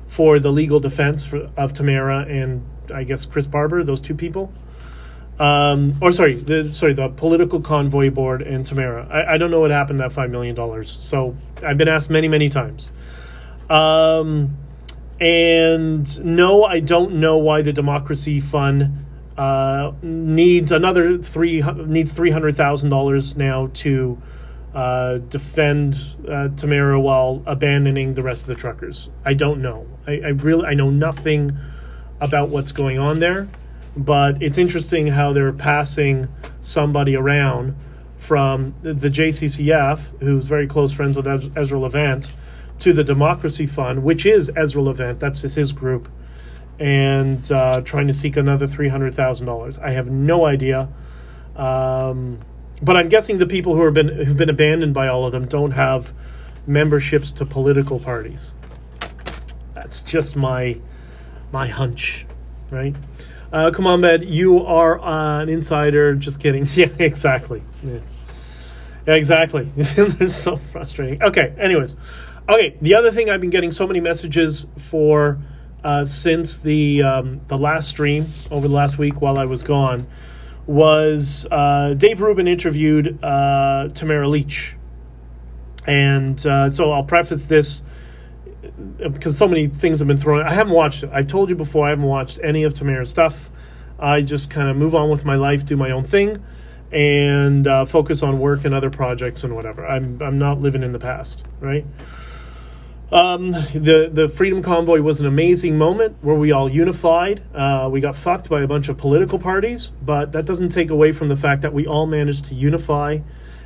for the legal defense for, of Tamara and I guess Chris Barber, those two people um, or sorry, the sorry, the political convoy board in Tamara. I, I don't know what happened to that five million dollars. So I've been asked many, many times. Um, and no, I don't know why the Democracy Fund uh, needs another three needs three hundred thousand dollars now to uh, defend uh, Tamara while abandoning the rest of the truckers. I don't know. I, I really I know nothing about what's going on there but it's interesting how they're passing somebody around from the JCCF, who's very close friends with Ezra Levant, to the Democracy Fund, which is Ezra Levant, that's his group, and uh, trying to seek another $300,000. I have no idea. Um, but I'm guessing the people who have been who've been abandoned by all of them don't have memberships to political parties. That's just my my hunch. right? Uh, come on, Med, you are an insider. Just kidding. (laughs) Yeah, exactly. Yeah. Yeah, exactly. (laughs) They're so frustrating. Okay, anyways. Okay, the other thing I've been getting so many messages for uh, since the um, the last stream over the last week while I was gone was uh, Dave Rubin interviewed uh, Tamara Lich. And uh, so I'll preface this because so many things have been thrown. I haven't watched it. I've told you before I haven't watched any of Tamara's stuff. I just kind of move on with my life, do my own thing, and uh, focus on work and other projects and whatever. I'm I'm not living in the past, right? Um, the the Freedom Convoy was an amazing moment where we all unified. Uh, we got fucked by a bunch of political parties, but that doesn't take away from the fact that we all managed to unify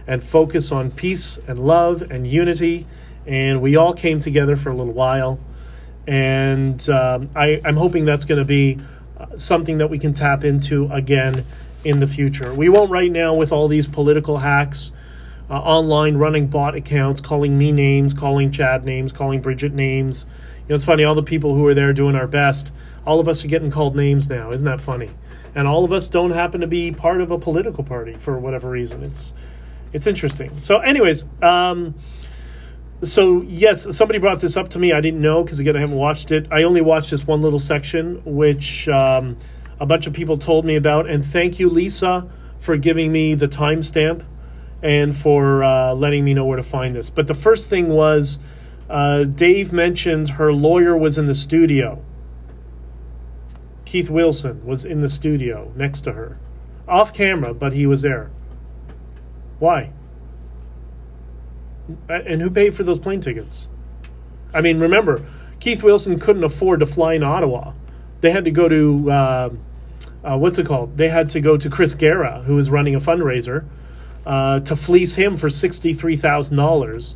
and focus on peace and love and unity. And we all came together for a little while. And um, I, I'm hoping that's going to be uh, something that we can tap into again in the future. We won't right now with all these political hacks. Uh, online running bot accounts, calling me names, calling Chad names, calling Bridget names. You know, it's funny, all the people who are there doing our best, all of us are getting called names now. Isn't that funny? And all of us don't happen to be part of a political party for whatever reason. It's it's interesting. So, anyways, um, so yes, somebody brought this up to me. I didn't know because again, I haven't watched it. I only watched this one little section, which um, a bunch of people told me about. And thank you, Lisa, for giving me the timestamp and for uh, letting me know where to find this. But the first thing was uh, Dave mentioned her lawyer was in the studio. Keith Wilson was in the studio next to her, off camera, but he was there. Why? And who paid for those plane tickets? I mean, remember, Keith Wilson couldn't afford to fly in Ottawa. They had to go to, uh, uh, what's it called? They had to go to Chris Guerra, who was running a fundraiser, uh, to fleece him for $63,000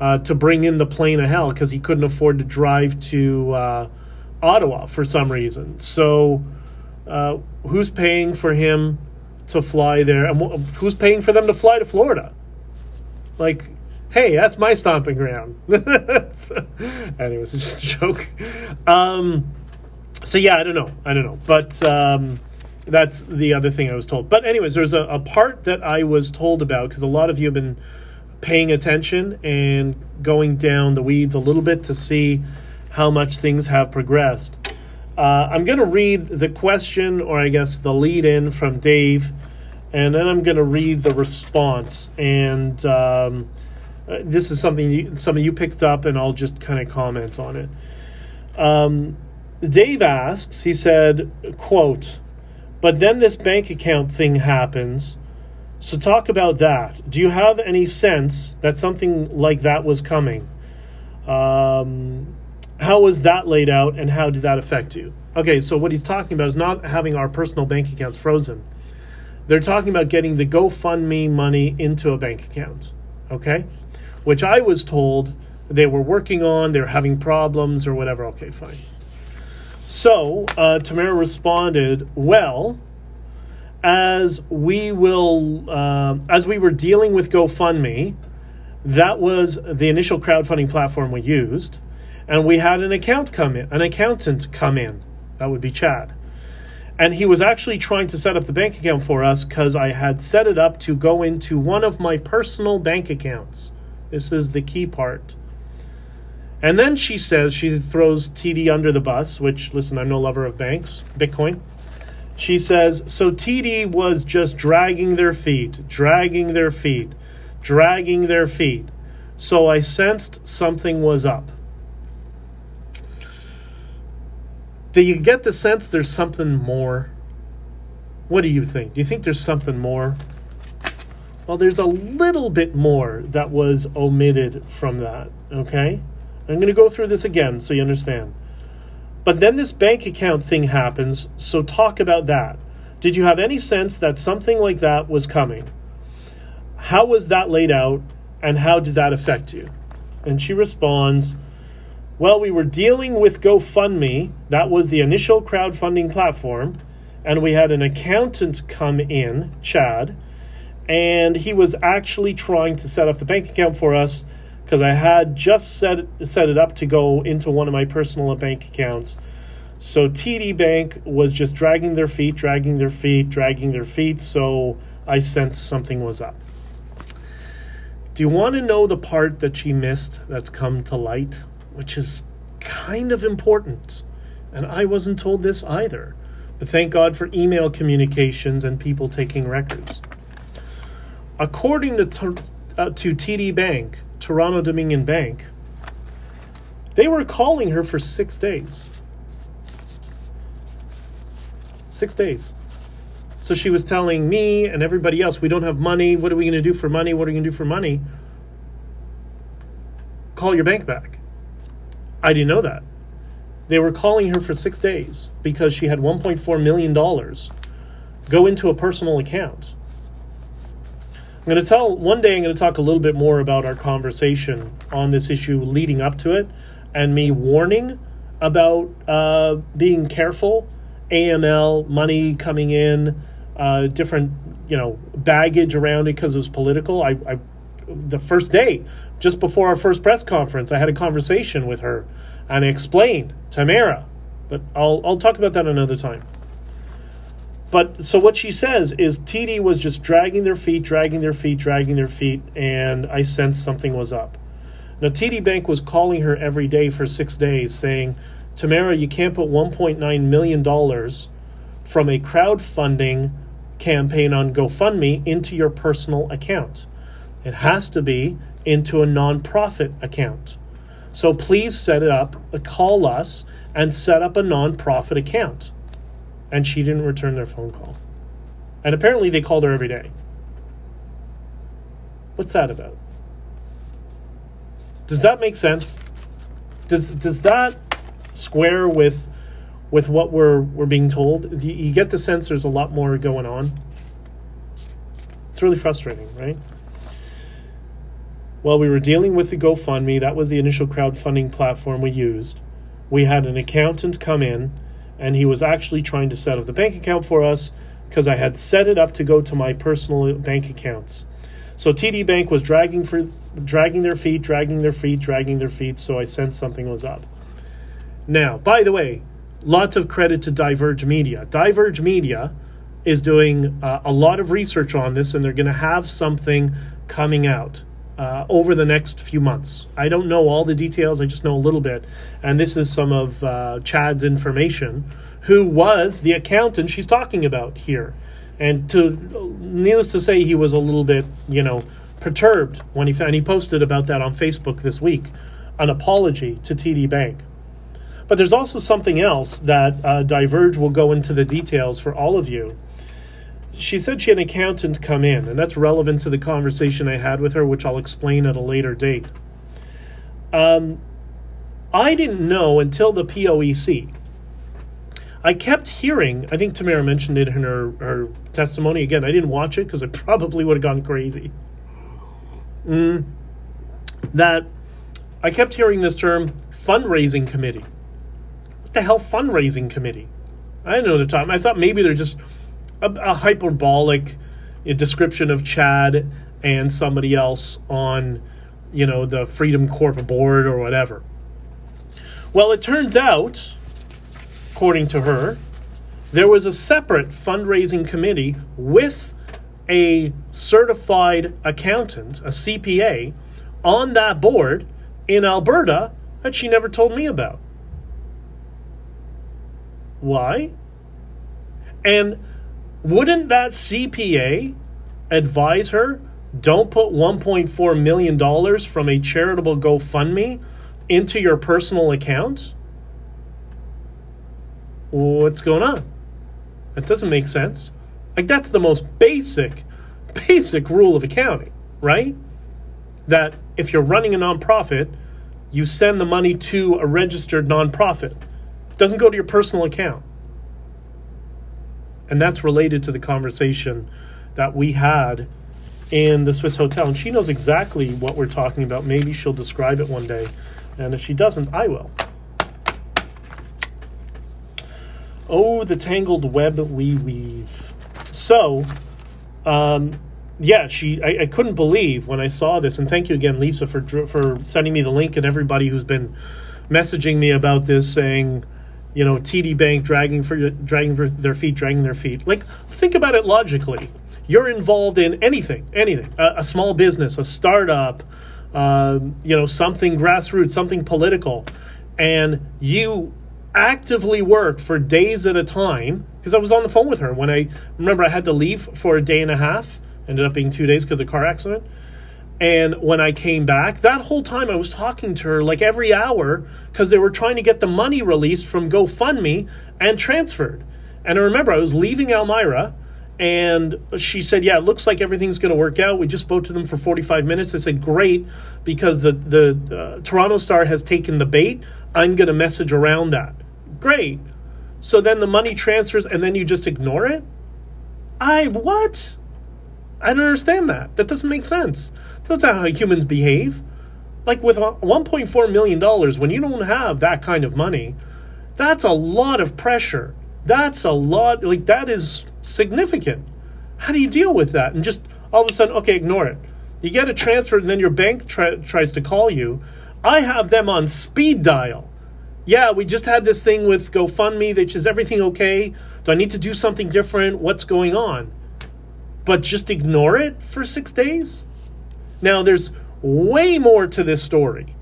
uh, to bring in the plane of hell because he couldn't afford to drive to uh, Ottawa for some reason. So, uh, who's paying for him to fly there, and wh- who's paying for them to fly to Florida? Like, hey, that's my stomping ground. (laughs) Anyways, it's just a joke. Um, so yeah, I don't know, I don't know, but um, that's the other thing I was told. But anyways, there's a, a part that I was told about because a lot of you have been paying attention and going down the weeds a little bit to see how much things have progressed. Uh, I'm going to read the question, or I guess the lead in from Dave, and then I'm going to read the response. And um, uh, this is something you, something you picked up, and I'll just kind of comment on it. Um, Dave asks, he said, quote, but then this bank account thing happens. So talk about that. Do you have any sense that something like that was coming? Um, how was that laid out and how did that affect you? Okay, so what he's talking about is not having our personal bank accounts frozen. They're talking about getting the GoFundMe money into a bank account, okay? Which I was told they were working on, they're having problems or whatever. Okay, fine. So uh, Tamara responded, "Well, as we will, uh, as we were dealing with GoFundMe, that was the initial crowdfunding platform we used, and we had an account come in, an accountant come in. That would be Chad." And he was actually trying to set up the bank account for us because I had set it up to go into one of my personal bank accounts. This is the key part. And then she says she throws TD under the bus, which, listen, I'm no lover of banks, Bitcoin. She says, so TD was just dragging their feet, dragging their feet, dragging their feet. So I sensed something was up. Do you get the sense there's something more? What do you think? Do you think there's something more? Well, there's a little bit more that was omitted from that, okay? I'm going to go through this again so you understand. But then this bank account thing happens, so talk about that. Did you have any sense that something like that was coming? How was that laid out, and how did that affect you? And she responds, Well, we were dealing with GoFundMe, that was the initial crowdfunding platform, and we had an accountant come in, Chad, and he was actually trying to set up the bank account for us because I had just set set it up to go into one of my personal bank accounts. So TD Bank was just dragging their feet, dragging their feet, dragging their feet. So I sensed something was up. Do you want to know the part that she missed that's come to light, which is kind of important? And I wasn't told this either. But thank God for email communications and people taking records. According to, uh, to TD Bank, Toronto Dominion Bank, they were calling her for six days. Six days. So she was telling me and everybody else, we don't have money. What are we going to do for money? What are we going to do for money? Call your bank back. I didn't know that. They were calling her for six days because she had $1.4 million go into a personal account. I'm going to tell, one day I'm going to talk a little bit more about our conversation on this issue leading up to it and me warning about uh, being careful, AML, money coming in, uh, different you know baggage around it because it was political. I, I the first day, just before our first press conference, I had a conversation with her and I explained Tamara, but I'll I'll talk about that another time. But so what she says is TD was just dragging their feet, dragging their feet, dragging their feet, and I sensed something was up. Now TD Bank was calling her every day for six days, saying, Tamara, you can't put $1.9 million from a crowdfunding campaign on GoFundMe into your personal account. It has to be into a nonprofit account. So please set it up, call us, and set up a nonprofit account. And she didn't return their phone call. And apparently they called her every day. What's that about? Does that make sense? Does does that square with with what we're we're being told. You, you get the sense there's a lot more going on. It's really frustrating, right? Well, we were dealing with the GoFundMe. That was the initial crowdfunding platform we used. We had an accountant come in, and he was actually trying to set up the bank account for us because I had set it up to go to my personal bank accounts. So TD Bank was dragging for dragging their feet, dragging their feet, dragging their feet. So I sensed something was up. Now, by the way, lots of credit to Diverge Media. Diverge Media is doing uh, a lot of research on this, and they're going to have something coming out. Uh, over the next few months. I don't know all the details, I just know a little bit. And this is some of uh, Chad's information, who was the accountant she's talking about here. And to needless to say, he was a little bit, you know, perturbed when he found he posted about that on Facebook this week, an apology to TD Bank. But there's also something else that uh, Diverge will go into the details for all of you. She said she had an accountant come in, and that's relevant to the conversation I had with her, which I'll explain at a later date. Um, I didn't know until the POEC. I kept hearing, I think Tamara mentioned it in her, her testimony. Again, I didn't watch it because I (laughs) probably would have gone crazy. Mm, that I kept hearing this term fundraising committee What the hell fundraising committee? I didn't know the time. I thought maybe they're just a, a hyperbolic uh, description of Chad and somebody else on, you know, the Freedom Corp board or whatever. Well, it turns out, according to her, there was a separate fundraising committee with a certified accountant, a CPA, on that board in Alberta that she never told me about. Why? And wouldn't that CPA advise her don't put $1.4 million from a charitable GoFundMe into your personal account? What's going on? That doesn't make sense. Like, that's the most basic, basic rule of accounting, right? That if you're running a nonprofit, you send the money to a registered nonprofit It doesn't go to your personal account. And that's related to the conversation that we had in the Swiss Hotel. And she knows exactly what we're talking about. Maybe she'll describe it one day. And if she doesn't, I will. Oh, the tangled web we weave. So, um, yeah, she. I, I, couldn't believe when I saw this, and thank you again, Lisa, for for sending me the link, and everybody who's been messaging me about this, saying you know, TD Bank dragging for dragging for their feet, dragging their feet. Like, think about it logically. You're involved in anything, anything, a, a small business, a startup, um, you know, something grassroots, something political, and you actively work for days at a time. Because I was on the phone with her when I remember I had to leave for a day and a half. Ended up being two days because of the car accident. And when I came back, that whole time I was talking to her like every hour because they were trying to get the money released from GoFundMe and transferred. And I remember I was leaving Elmira and she said, "Yeah, it looks like everything's going to work out." We just spoke to them for 45 minutes. I said, "Great, because the the uh, Toronto Star has taken the bait. I'm going to message around that." Great. So then the money transfers, and then you just ignore it. I what? I don't understand that. That doesn't make sense. That's not how humans behave. Like with 1.4 million dollars, when you don't have that kind of money, that's a lot of pressure. That's a lot. Like that is significant. How do you deal with that? And just all of a sudden, okay, ignore it. You get a transfer, and then your bank tries to call you. I have them on speed dial. Yeah, we just had this thing with GoFundMe. which is everything okay? Do I need to do something different? What's going on? But just ignore it for six days? Now, there's way more to this story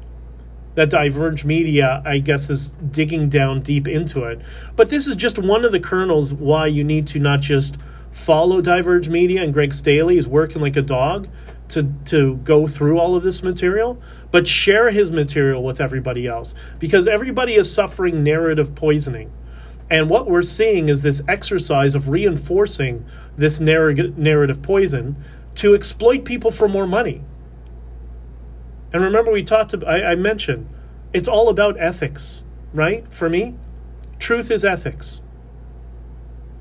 that Diverge Media, I guess, is digging down deep into it. But this is just one of the kernels why you need to not just follow Diverge Media and Greg Staley is working like a dog to to go through all of this material, but share his material with everybody else because everybody is suffering narrative poisoning. And what we're seeing is this exercise of reinforcing this narr- narrative poison to exploit people for more money. And remember, we talked. About, I, I mentioned it's all about ethics, right? For me, truth is ethics.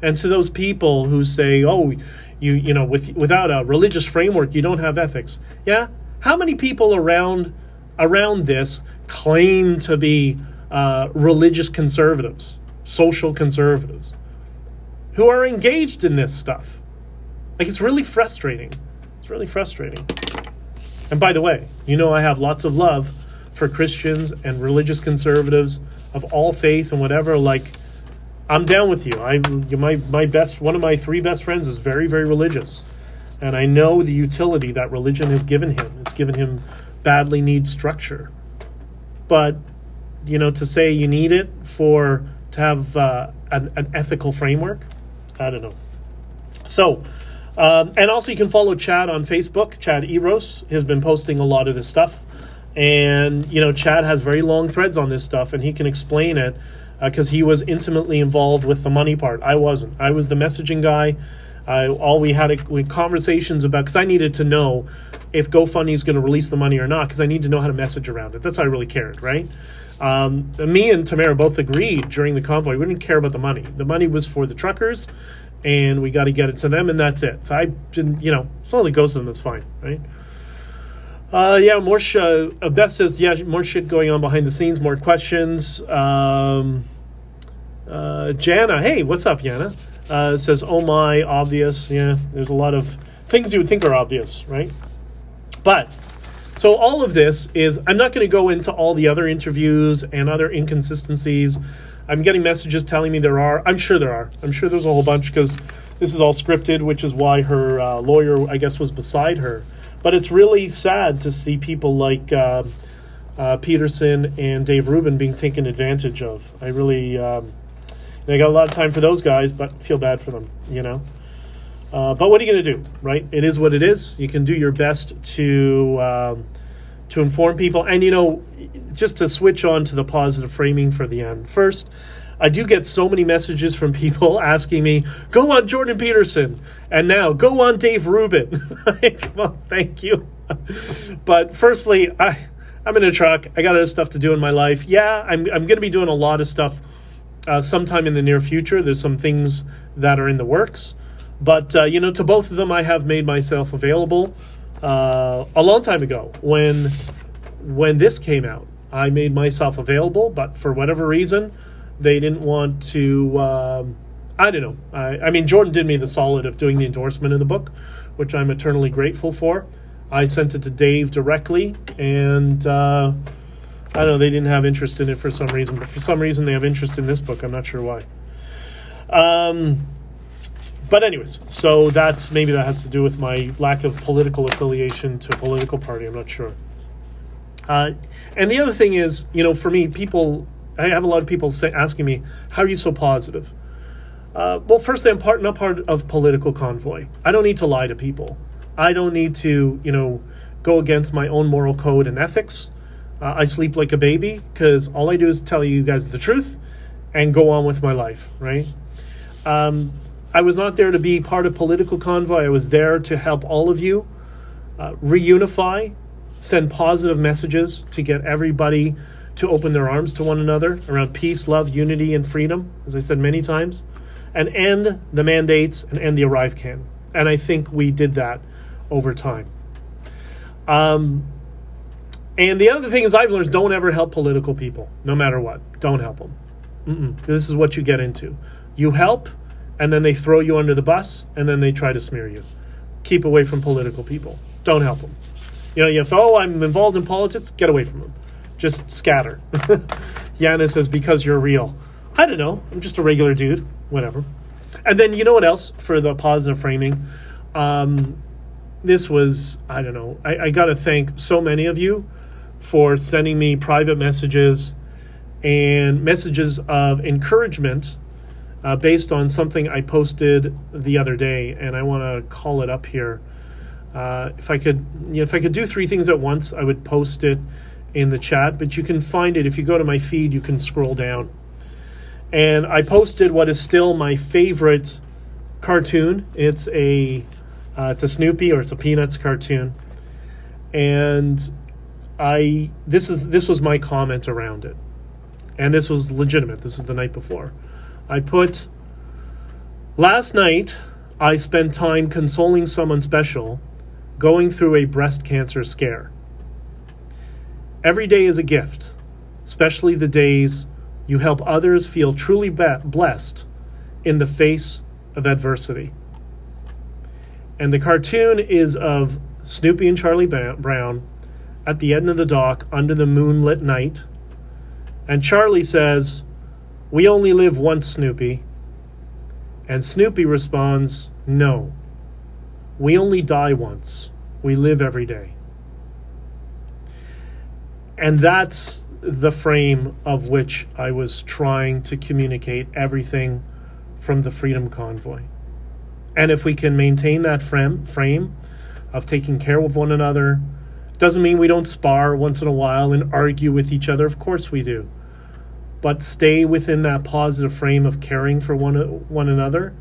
And to those people who say, "Oh, you you know, with without a religious framework, you don't have ethics," yeah. How many people around around this claim to be uh, religious conservatives, social conservatives, who are engaged in this stuff? Like it's really frustrating. It's really frustrating. And by the way, you know I have lots of love for Christians and religious conservatives of all faith and whatever. Like, I'm down with you. I my my best one of my three best friends is very very religious, and I know the utility that religion has given him. It's given him badly need structure, but you know to say you need it for to have uh, an, an ethical framework, I don't know. So. Um, and also, you can follow Chad on Facebook. Chad Eros has been posting a lot of this stuff. And, you know, Chad has very long threads on this stuff, and he can explain it because uh, he was intimately involved with the money part. I wasn't. I was the messaging guy. All we had a, we conversations about because I needed to know if GoFundMe is going to release the money or not because I need to know how to message around it. That's how I really cared, right? Um, me and Tamara both agreed during the convoy we didn't care about the money. The money was for the truckers, and we got to get it to them, and that's it. So I didn't, you know, as long it goes to them, that's fine, right? Uh, yeah, more. Sh- uh, Beth says, yeah, more shit going on behind the scenes, more questions. Um, uh, Jana, hey, what's up, Jana? Uh, says, oh my, obvious. Yeah, there's a lot of things you would think are obvious, right? But so all of this is, I'm not going to go into all the other interviews and other inconsistencies. I'm getting messages telling me there are. I'm sure there are. I'm sure there's a whole bunch because this is all scripted, which is why her uh, lawyer, I guess, was beside her. But it's really sad to see people like uh, uh, Peterson and Dave Rubin being taken advantage of. I really, um, I got a lot of time for those guys, but feel bad for them, you know. Uh, but what are you going to do, right? It is what it is. You can do your best to um, to inform people. And, you know, just to switch on to the positive framing for the end. First, I do get so many messages from people (laughs) asking me, go on Jordan Peterson, and now go on Dave Rubin. (laughs) well, thank you. (laughs) but firstly, I, I'm in a truck. I got other stuff to do in my life. Yeah, I'm, I'm going to be doing a lot of stuff uh, sometime in the near future. There's some things that are in the works. But, uh, you know, to both of them, I have made myself available uh, a long time ago when when this came out. I made myself available, but for whatever reason, they didn't want to. Um, I don't know. I, I, mean, Jordan did me the solid of doing the endorsement in the book, which I'm eternally grateful for. I sent it to Dave directly, and uh, I don't know. They didn't have interest in it for some reason, but for some reason they have interest in this book. I'm not sure why. Um, but anyways, so that's maybe that has to do with my lack of political affiliation to a political party. I'm not sure. Uh, and the other thing is, you know, for me, people, I have a lot of people say, asking me, "How are you so positive?" Uh, well, firstly, I'm part not part of political convoy. I don't need to lie to people. I don't need to, you know, go against my own moral code and ethics. Uh, I sleep like a baby because all I do is tell you guys the truth and go on with my life, right? Um, I was not there to be part of political convoy. I was there to help all of you uh, reunify, send positive messages to get everybody to open their arms to one another around peace, love, unity, and freedom, as I said many times, and end the mandates and end the ArriveCAN. And I think we did that over time. Um, and the other thing is, I've learned don't ever help political people, no matter what. Don't help them. Mm-mm. This is what you get into. You help, and then they throw you under the bus, and then they try to smear you. Keep away from political people. Don't help them. You know, you have to, oh, I'm involved in politics. Get away from them. Just scatter. (laughs) Yana says, because you're real. I don't know. I'm just a regular dude. Whatever. And then, you know what else for the positive framing? Um, this was, I don't know. I, I got to thank so many of you for sending me private messages and messages of encouragement uh, based on something I posted the other day, and I want to call it up here. Uh, if I could, you know, if I could do three things at once, I would post it in the chat. But you can find it if you go to my feed. You can scroll down, and I posted what is still my favorite cartoon. It's a uh, it's a Snoopy or it's a Peanuts cartoon, and I this is this was my comment around it, and this was legitimate. This is the night before. I put last night. I spent time consoling someone special, going through a breast cancer scare. Every day is a gift, especially the days you help others feel truly blessed in the face of adversity. And the cartoon is of Snoopy and Charlie Brown at the end of the dock under the moonlit night. And Charlie says, We only live once, Snoopy. And Snoopy responds, No. We only die once. We live every day. And that's the frame of which I was trying to communicate everything from the Freedom Convoy. And if we can maintain that frame, frame of taking care of one another, doesn't mean we don't spar once in a while and argue with each other. Of course we do. But stay within that positive frame of caring for one, one another.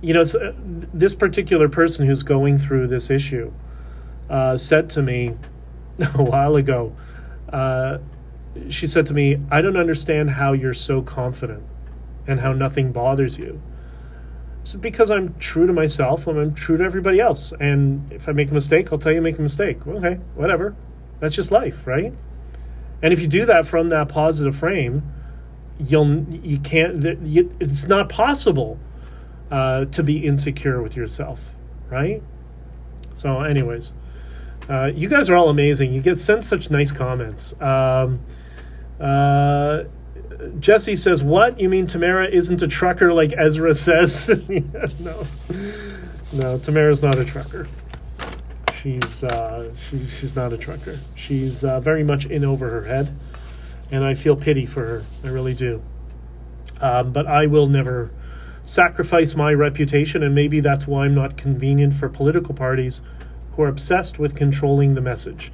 You know, this particular person who's going through this issue uh, said to me (laughs) a while ago, uh, she said to me, I don't understand how you're so confident and how nothing bothers you. It's because I'm true to myself and I'm true to everybody else. And if I make a mistake, I'll tell you make a mistake. Okay, whatever. That's just life, right? And if you do that from that positive frame, you'll you can't. It's not possible uh, to be insecure with yourself, right? So, anyways, uh, you guys are all amazing. You get sent such nice comments. Um, uh, Jesse says, "What you mean? Tamara isn't a trucker like Ezra says?" (laughs) no, no, Tamara's not a trucker. She's uh, she, she's not a trucker. She's uh, very much in over her head, and I feel pity for her. I really do. Um, but I will never sacrifice my reputation, and maybe that's why I'm not convenient for political parties who are obsessed with controlling the message.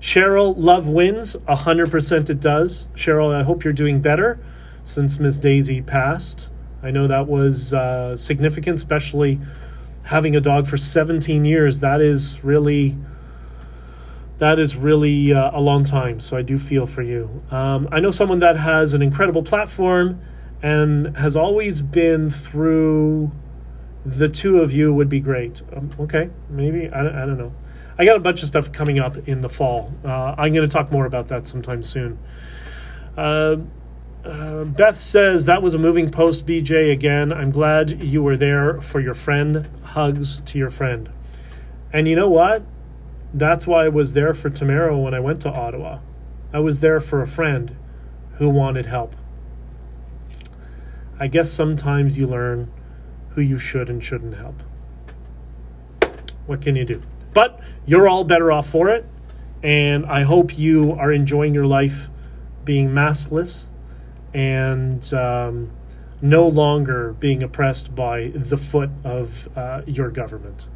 Cheryl, love wins. 100% it does. Cheryl, I hope you're doing better since Miss Daisy passed. I know that was uh, significant, especially having a dog for 17 years. That is really. That is really uh, a long time, so I do feel for you. Um, I know someone that has an incredible platform and has always been through the two of you would be great. Um, okay, maybe I, I don't know. I got a bunch of stuff coming up in the fall. Uh, I'm going to talk more about that sometime soon. Uh, uh, Beth says that was a moving post, BJ. Again, I'm glad you were there for your friend. Hugs to your friend. And you know what? That's why I was there for Tamara when I went to Ottawa. I was there for a friend who wanted help. I guess sometimes you learn who you should and shouldn't help. What can you do? But you're all better off for it, and I hope you are enjoying your life being maskless and um, no longer being oppressed by the foot of uh, your government.